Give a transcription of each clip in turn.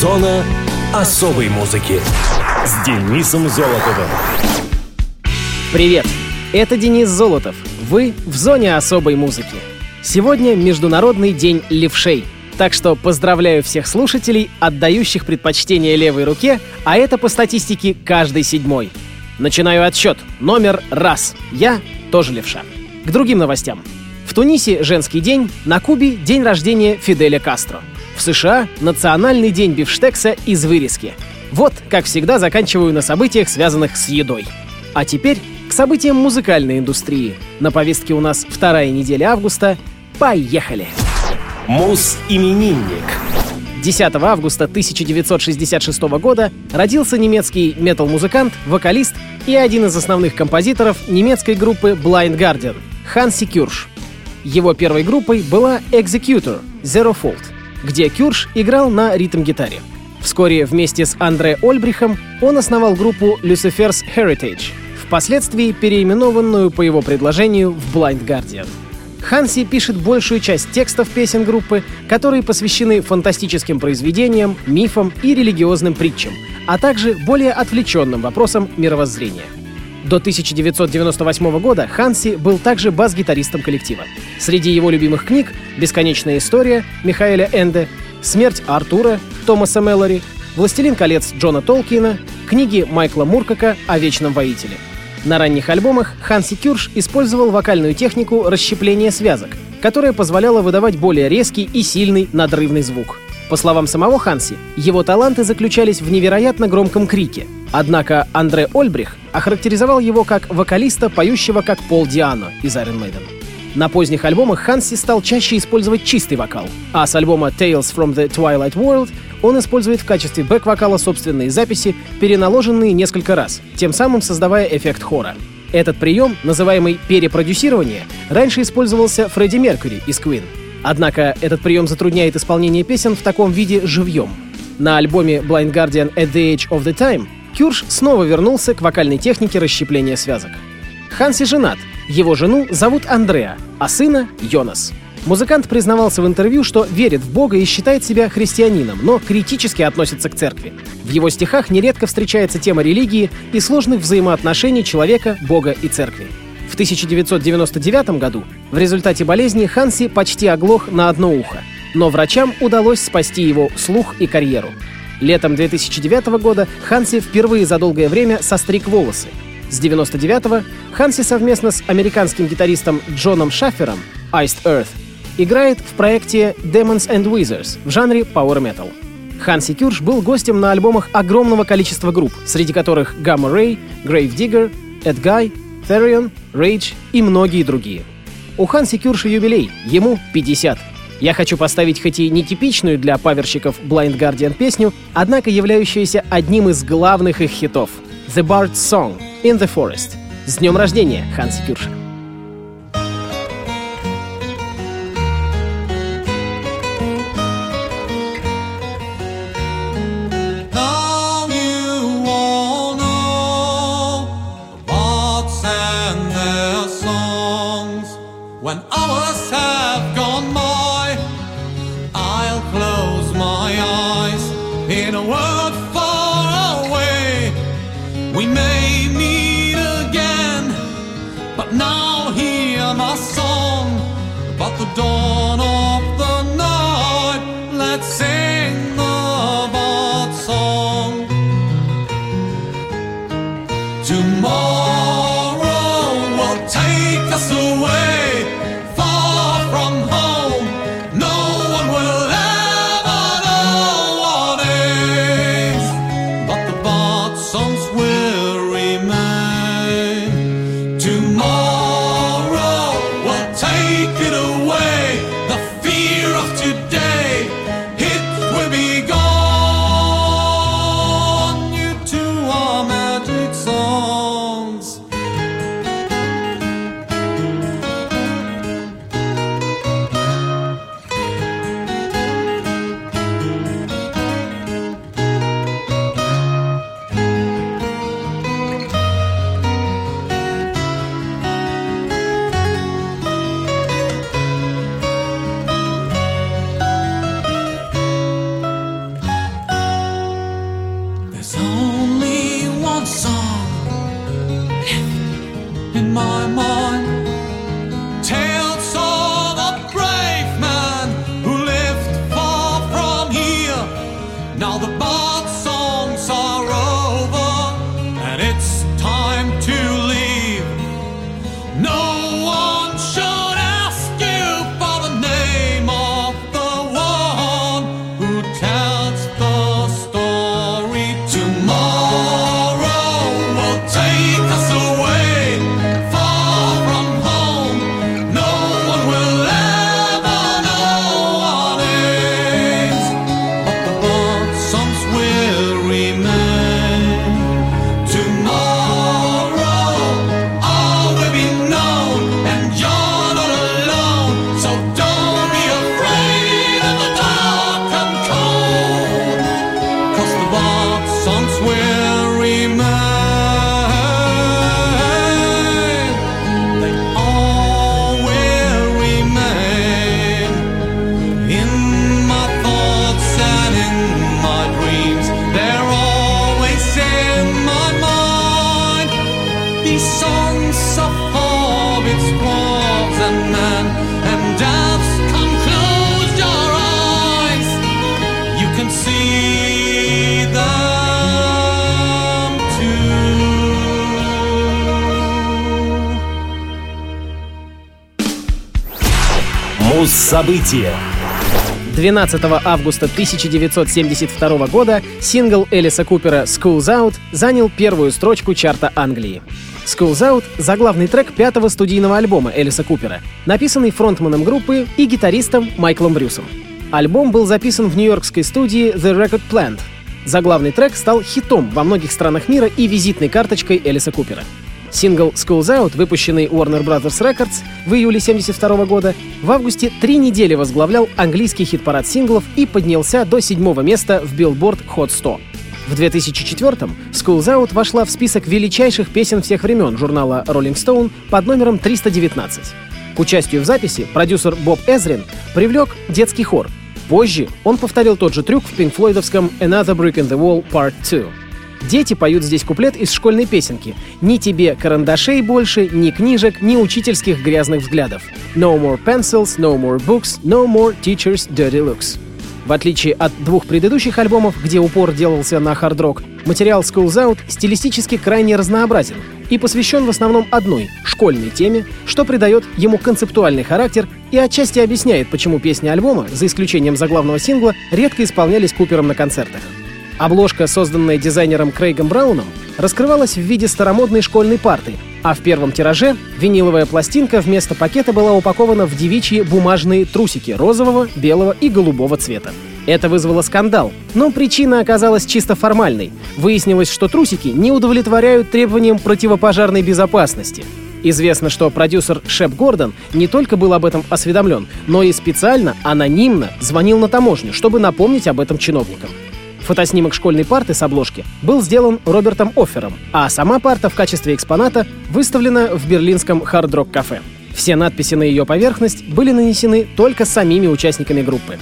Зона особой музыки с Денисом Золотовым. Привет! Это Денис Золотов. Вы в зоне особой музыки. Сегодня Международный день левшей. Так что поздравляю всех слушателей, отдающих предпочтение левой руке, а это по статистике каждый седьмой. Начинаю отсчет. Номер раз. Я тоже левша. К другим новостям. В Тунисе женский день, на Кубе день рождения Фиделя Кастро. В США Национальный день бифштекса из вырезки. Вот, как всегда, заканчиваю на событиях, связанных с едой. А теперь к событиям музыкальной индустрии. На повестке у нас вторая неделя августа. Поехали! Мус-именинник. 10 августа 1966 года родился немецкий метал-музыкант, вокалист и один из основных композиторов немецкой группы Blind Guardian — Ханси Кюрш. Его первой группой была Executor — Zero Fault, где Кюрш играл на ритм-гитаре. Вскоре вместе с Андре Ольбрихом он основал группу Lucifer's Heritage, впоследствии переименованную по его предложению в Blind Guardian. Ханси пишет большую часть текстов песен группы, которые посвящены фантастическим произведениям, мифам и религиозным притчам, а также более отвлеченным вопросам мировоззрения. До 1998 года Ханси был также бас-гитаристом коллектива. Среди его любимых книг «Бесконечная история» Михаэля Энде, «Смерть Артура» Томаса Меллори, «Властелин колец» Джона Толкина, книги Майкла Муркака о Вечном Воителе — на ранних альбомах Ханси Кюрш использовал вокальную технику расщепления связок, которая позволяла выдавать более резкий и сильный надрывный звук. По словам самого Ханси, его таланты заключались в невероятно громком крике. Однако Андре Ольбрих охарактеризовал его как вокалиста, поющего как Пол Диано из Iron Maiden. На поздних альбомах Ханси стал чаще использовать чистый вокал, а с альбома Tales from the Twilight World он использует в качестве бэк-вокала собственные записи, переналоженные несколько раз, тем самым создавая эффект хора. Этот прием, называемый перепродюсирование, раньше использовался Фредди Меркьюри из Queen. Однако этот прием затрудняет исполнение песен в таком виде живьем. На альбоме Blind Guardian at the Age of the Time Кюрш снова вернулся к вокальной технике расщепления связок. Ханси женат. Его жену зовут Андреа, а сына — Йонас. Музыкант признавался в интервью, что верит в Бога и считает себя христианином, но критически относится к церкви. В его стихах нередко встречается тема религии и сложных взаимоотношений человека, Бога и церкви. В 1999 году в результате болезни Ханси почти оглох на одно ухо, но врачам удалось спасти его слух и карьеру. Летом 2009 года Ханси впервые за долгое время состриг волосы. С 99-го Ханси совместно с американским гитаристом Джоном Шаффером Iced Earth играет в проекте Demons and Wizards в жанре Power Metal. Ханси Кюрш был гостем на альбомах огромного количества групп, среди которых Gamma Ray, Grave Digger, Ed Guy, Therion, Rage и многие другие. У Ханси Кюрша юбилей, ему 50. Я хочу поставить хоть и нетипичную для паверщиков Blind Guardian песню, однако являющуюся одним из главных их хитов — The Bard's Song — In the Forest. С днем рождения, Ханси Кюрша! in a world far away. We may meet again, but now hear my song about the dawn. События. 12 августа 1972 года сингл Элиса Купера «School's Out» занял первую строчку чарта Англии. «School's Out» — заглавный трек пятого студийного альбома Элиса Купера, написанный фронтманом группы и гитаристом Майклом Брюсом. Альбом был записан в нью-йоркской студии The Record Plant. Заглавный трек стал хитом во многих странах мира и визитной карточкой Элиса Купера. Сингл «School's Out», выпущенный Warner Brothers Records в июле 1972 года, в августе три недели возглавлял английский хит-парад синглов и поднялся до седьмого места в Billboard Hot 100. В 2004-м «School's Out» вошла в список величайших песен всех времен журнала Rolling Stone под номером 319. К участию в записи продюсер Боб Эзрин привлек детский хор. Позже он повторил тот же трюк в пинк-флойдовском «Another Brick in the Wall Part 2». Дети поют здесь куплет из школьной песенки. «Ни тебе карандашей больше, ни книжек, ни учительских грязных взглядов. No more pencils, no more books, no more teachers' dirty looks». В отличие от двух предыдущих альбомов, где упор делался на хард-рок, материал School's Out стилистически крайне разнообразен и посвящен в основном одной — школьной теме, что придает ему концептуальный характер и отчасти объясняет, почему песни альбома, за исключением заглавного сингла, редко исполнялись Купером на концертах. Обложка, созданная дизайнером Крейгом Брауном, раскрывалась в виде старомодной школьной парты, а в первом тираже виниловая пластинка вместо пакета была упакована в девичьи бумажные трусики розового, белого и голубого цвета. Это вызвало скандал, но причина оказалась чисто формальной. Выяснилось, что трусики не удовлетворяют требованиям противопожарной безопасности. Известно, что продюсер Шеп Гордон не только был об этом осведомлен, но и специально, анонимно звонил на таможню, чтобы напомнить об этом чиновникам. Фотоснимок школьной парты с обложки был сделан Робертом Оффером, а сама парта в качестве экспоната выставлена в берлинском хард-рок-кафе. Все надписи на ее поверхность были нанесены только самими участниками группы.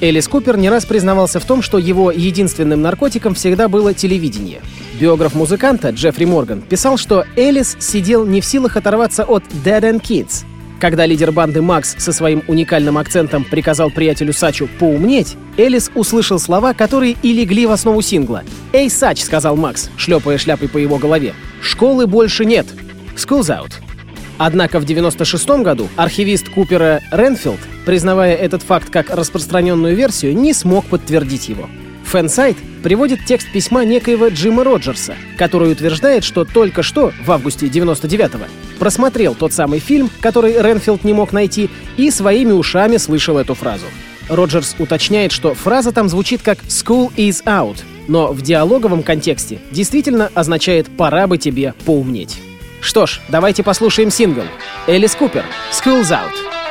Элис Купер не раз признавался в том, что его единственным наркотиком всегда было телевидение. Биограф музыканта Джеффри Морган писал, что Элис сидел не в силах оторваться от Dead and Kids, когда лидер банды Макс со своим уникальным акцентом приказал приятелю Сачу поумнеть, Элис услышал слова, которые и легли в основу сингла. «Эй, Сач!» — сказал Макс, шлепая шляпой по его голове. «Школы больше нет. School's out». Однако в 96 году архивист Купера Ренфилд, признавая этот факт как распространенную версию, не смог подтвердить его. Фэнсайт приводит текст письма некоего Джима Роджерса, который утверждает, что только что, в августе 99-го, просмотрел тот самый фильм, который Ренфилд не мог найти, и своими ушами слышал эту фразу. Роджерс уточняет, что фраза там звучит как «school is out», но в диалоговом контексте действительно означает «пора бы тебе поумнеть». Что ж, давайте послушаем сингл. Элис Купер «School's out».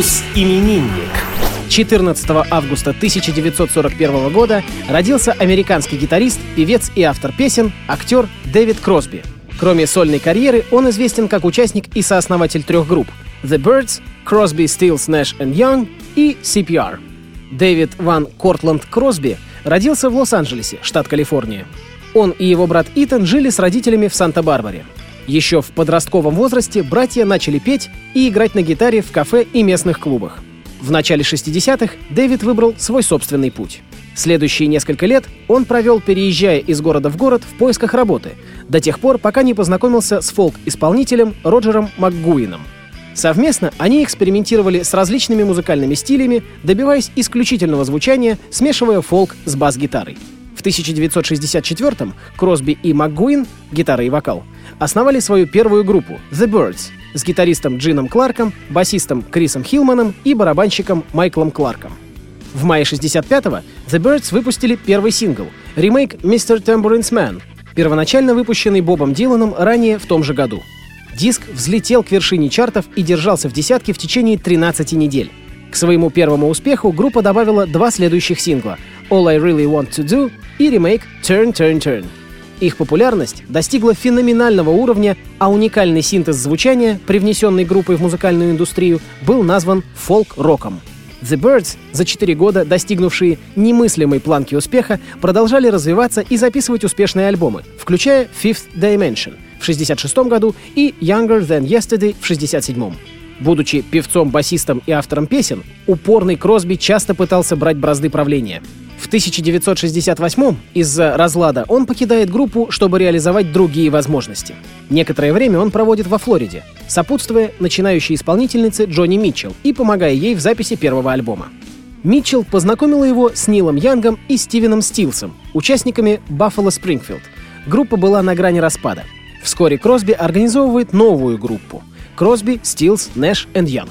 Блюз-именинник. 14 августа 1941 года родился американский гитарист, певец и автор песен, актер Дэвид Кросби. Кроме сольной карьеры, он известен как участник и сооснователь трех групп The Birds, Crosby, Stills, Nash Young и CPR. Дэвид Ван Кортланд Кросби родился в Лос-Анджелесе, штат Калифорния. Он и его брат Итан жили с родителями в Санта-Барбаре. Еще в подростковом возрасте братья начали петь и играть на гитаре в кафе и местных клубах. В начале 60-х Дэвид выбрал свой собственный путь. Следующие несколько лет он провел, переезжая из города в город в поисках работы, до тех пор, пока не познакомился с фолк-исполнителем Роджером МакГуином. Совместно они экспериментировали с различными музыкальными стилями, добиваясь исключительного звучания, смешивая фолк с бас-гитарой. В 1964-м Кросби и МакГуин, гитара и вокал, основали свою первую группу The Birds с гитаристом Джином Кларком, басистом Крисом Хилманом и барабанщиком Майклом Кларком. В мае 65-го The Birds выпустили первый сингл — ремейк Mr. Tambourine's Man, первоначально выпущенный Бобом Диланом ранее в том же году. Диск взлетел к вершине чартов и держался в десятке в течение 13 недель. К своему первому успеху группа добавила два следующих сингла «All I Really Want To Do» и ремейк «Turn, Turn, Turn». Их популярность достигла феноменального уровня, а уникальный синтез звучания, привнесенный группой в музыкальную индустрию, был назван фолк-роком. The Birds, за четыре года достигнувшие немыслимой планки успеха, продолжали развиваться и записывать успешные альбомы, включая Fifth Dimension в 1966 году и Younger Than Yesterday в 1967. Будучи певцом, басистом и автором песен, упорный Кросби часто пытался брать бразды правления. В 1968 из-за разлада он покидает группу, чтобы реализовать другие возможности. Некоторое время он проводит во Флориде, сопутствуя начинающей исполнительнице Джонни Митчелл и помогая ей в записи первого альбома. Митчелл познакомила его с Нилом Янгом и Стивеном Стилсом, участниками Buffalo Springfield. Группа была на грани распада. Вскоре Кросби организовывает новую группу — Кросби, Стилс, Нэш и Янг.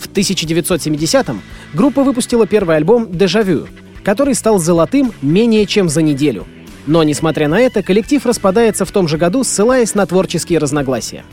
В 1970-м группа выпустила первый альбом «Дежавю», который стал золотым менее чем за неделю. Но, несмотря на это, коллектив распадается в том же году, ссылаясь на творческие разногласия.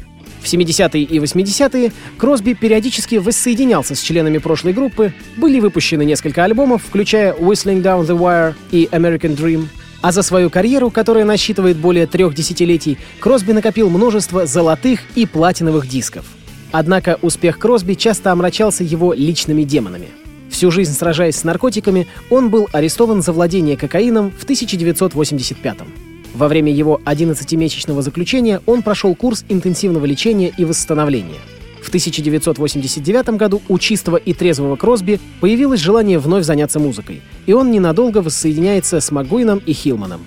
В 70-е и 80-е Кросби периодически воссоединялся с членами прошлой группы, были выпущены несколько альбомов, включая «Whistling Down the Wire» и «American Dream», а за свою карьеру, которая насчитывает более трех десятилетий, Кросби накопил множество золотых и платиновых дисков. Однако успех Кросби часто омрачался его личными демонами — Всю жизнь сражаясь с наркотиками, он был арестован за владение кокаином в 1985 -м. Во время его 11-месячного заключения он прошел курс интенсивного лечения и восстановления. В 1989 году у чистого и трезвого Кросби появилось желание вновь заняться музыкой, и он ненадолго воссоединяется с Магуином и Хилманом.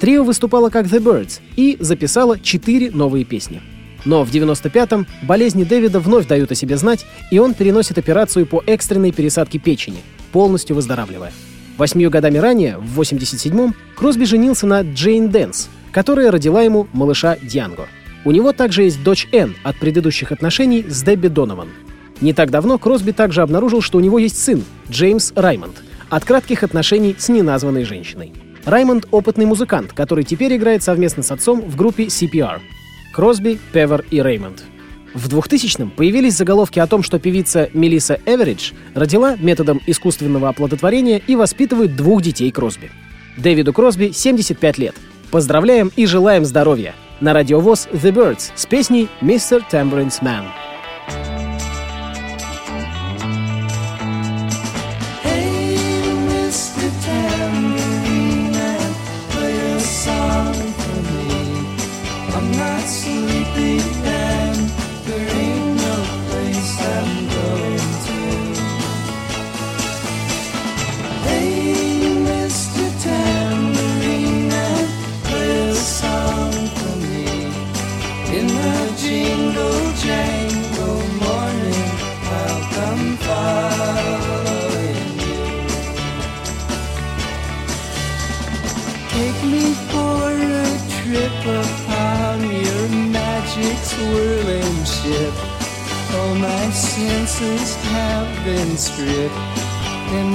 Трио выступало как The Birds и записало четыре новые песни — но в 95-м болезни Дэвида вновь дают о себе знать, и он переносит операцию по экстренной пересадке печени, полностью выздоравливая. Восьмью годами ранее, в 87-м, Кросби женился на Джейн Дэнс, которая родила ему малыша Дьянго. У него также есть дочь Энн от предыдущих отношений с Дебби Донован. Не так давно Кросби также обнаружил, что у него есть сын, Джеймс Раймонд, от кратких отношений с неназванной женщиной. Раймонд — опытный музыкант, который теперь играет совместно с отцом в группе CPR. Кросби, Певер и Реймонд. В 2000-м появились заголовки о том, что певица Мелисса Эверидж родила методом искусственного оплодотворения и воспитывает двух детей Кросби. Дэвиду Кросби 75 лет. Поздравляем и желаем здоровья! На радиовоз The Birds с песней «Mr. Tambourine's Man».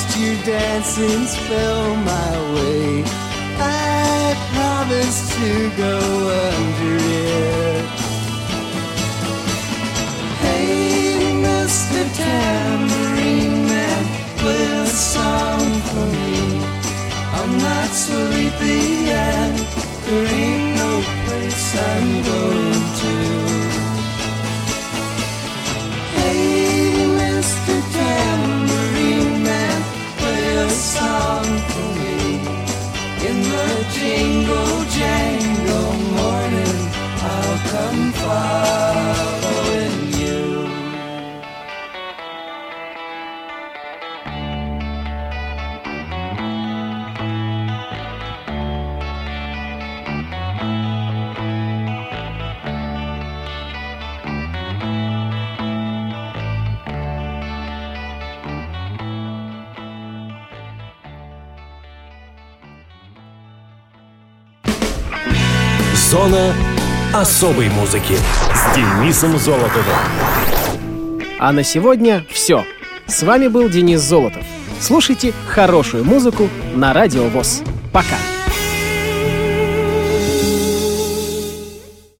Cast your dancing spell my way. I promise to go under it. Зона особой музыки с Денисом Золотовым. А на сегодня все. С вами был Денис Золотов. Слушайте хорошую музыку на Радио ВОЗ. Пока.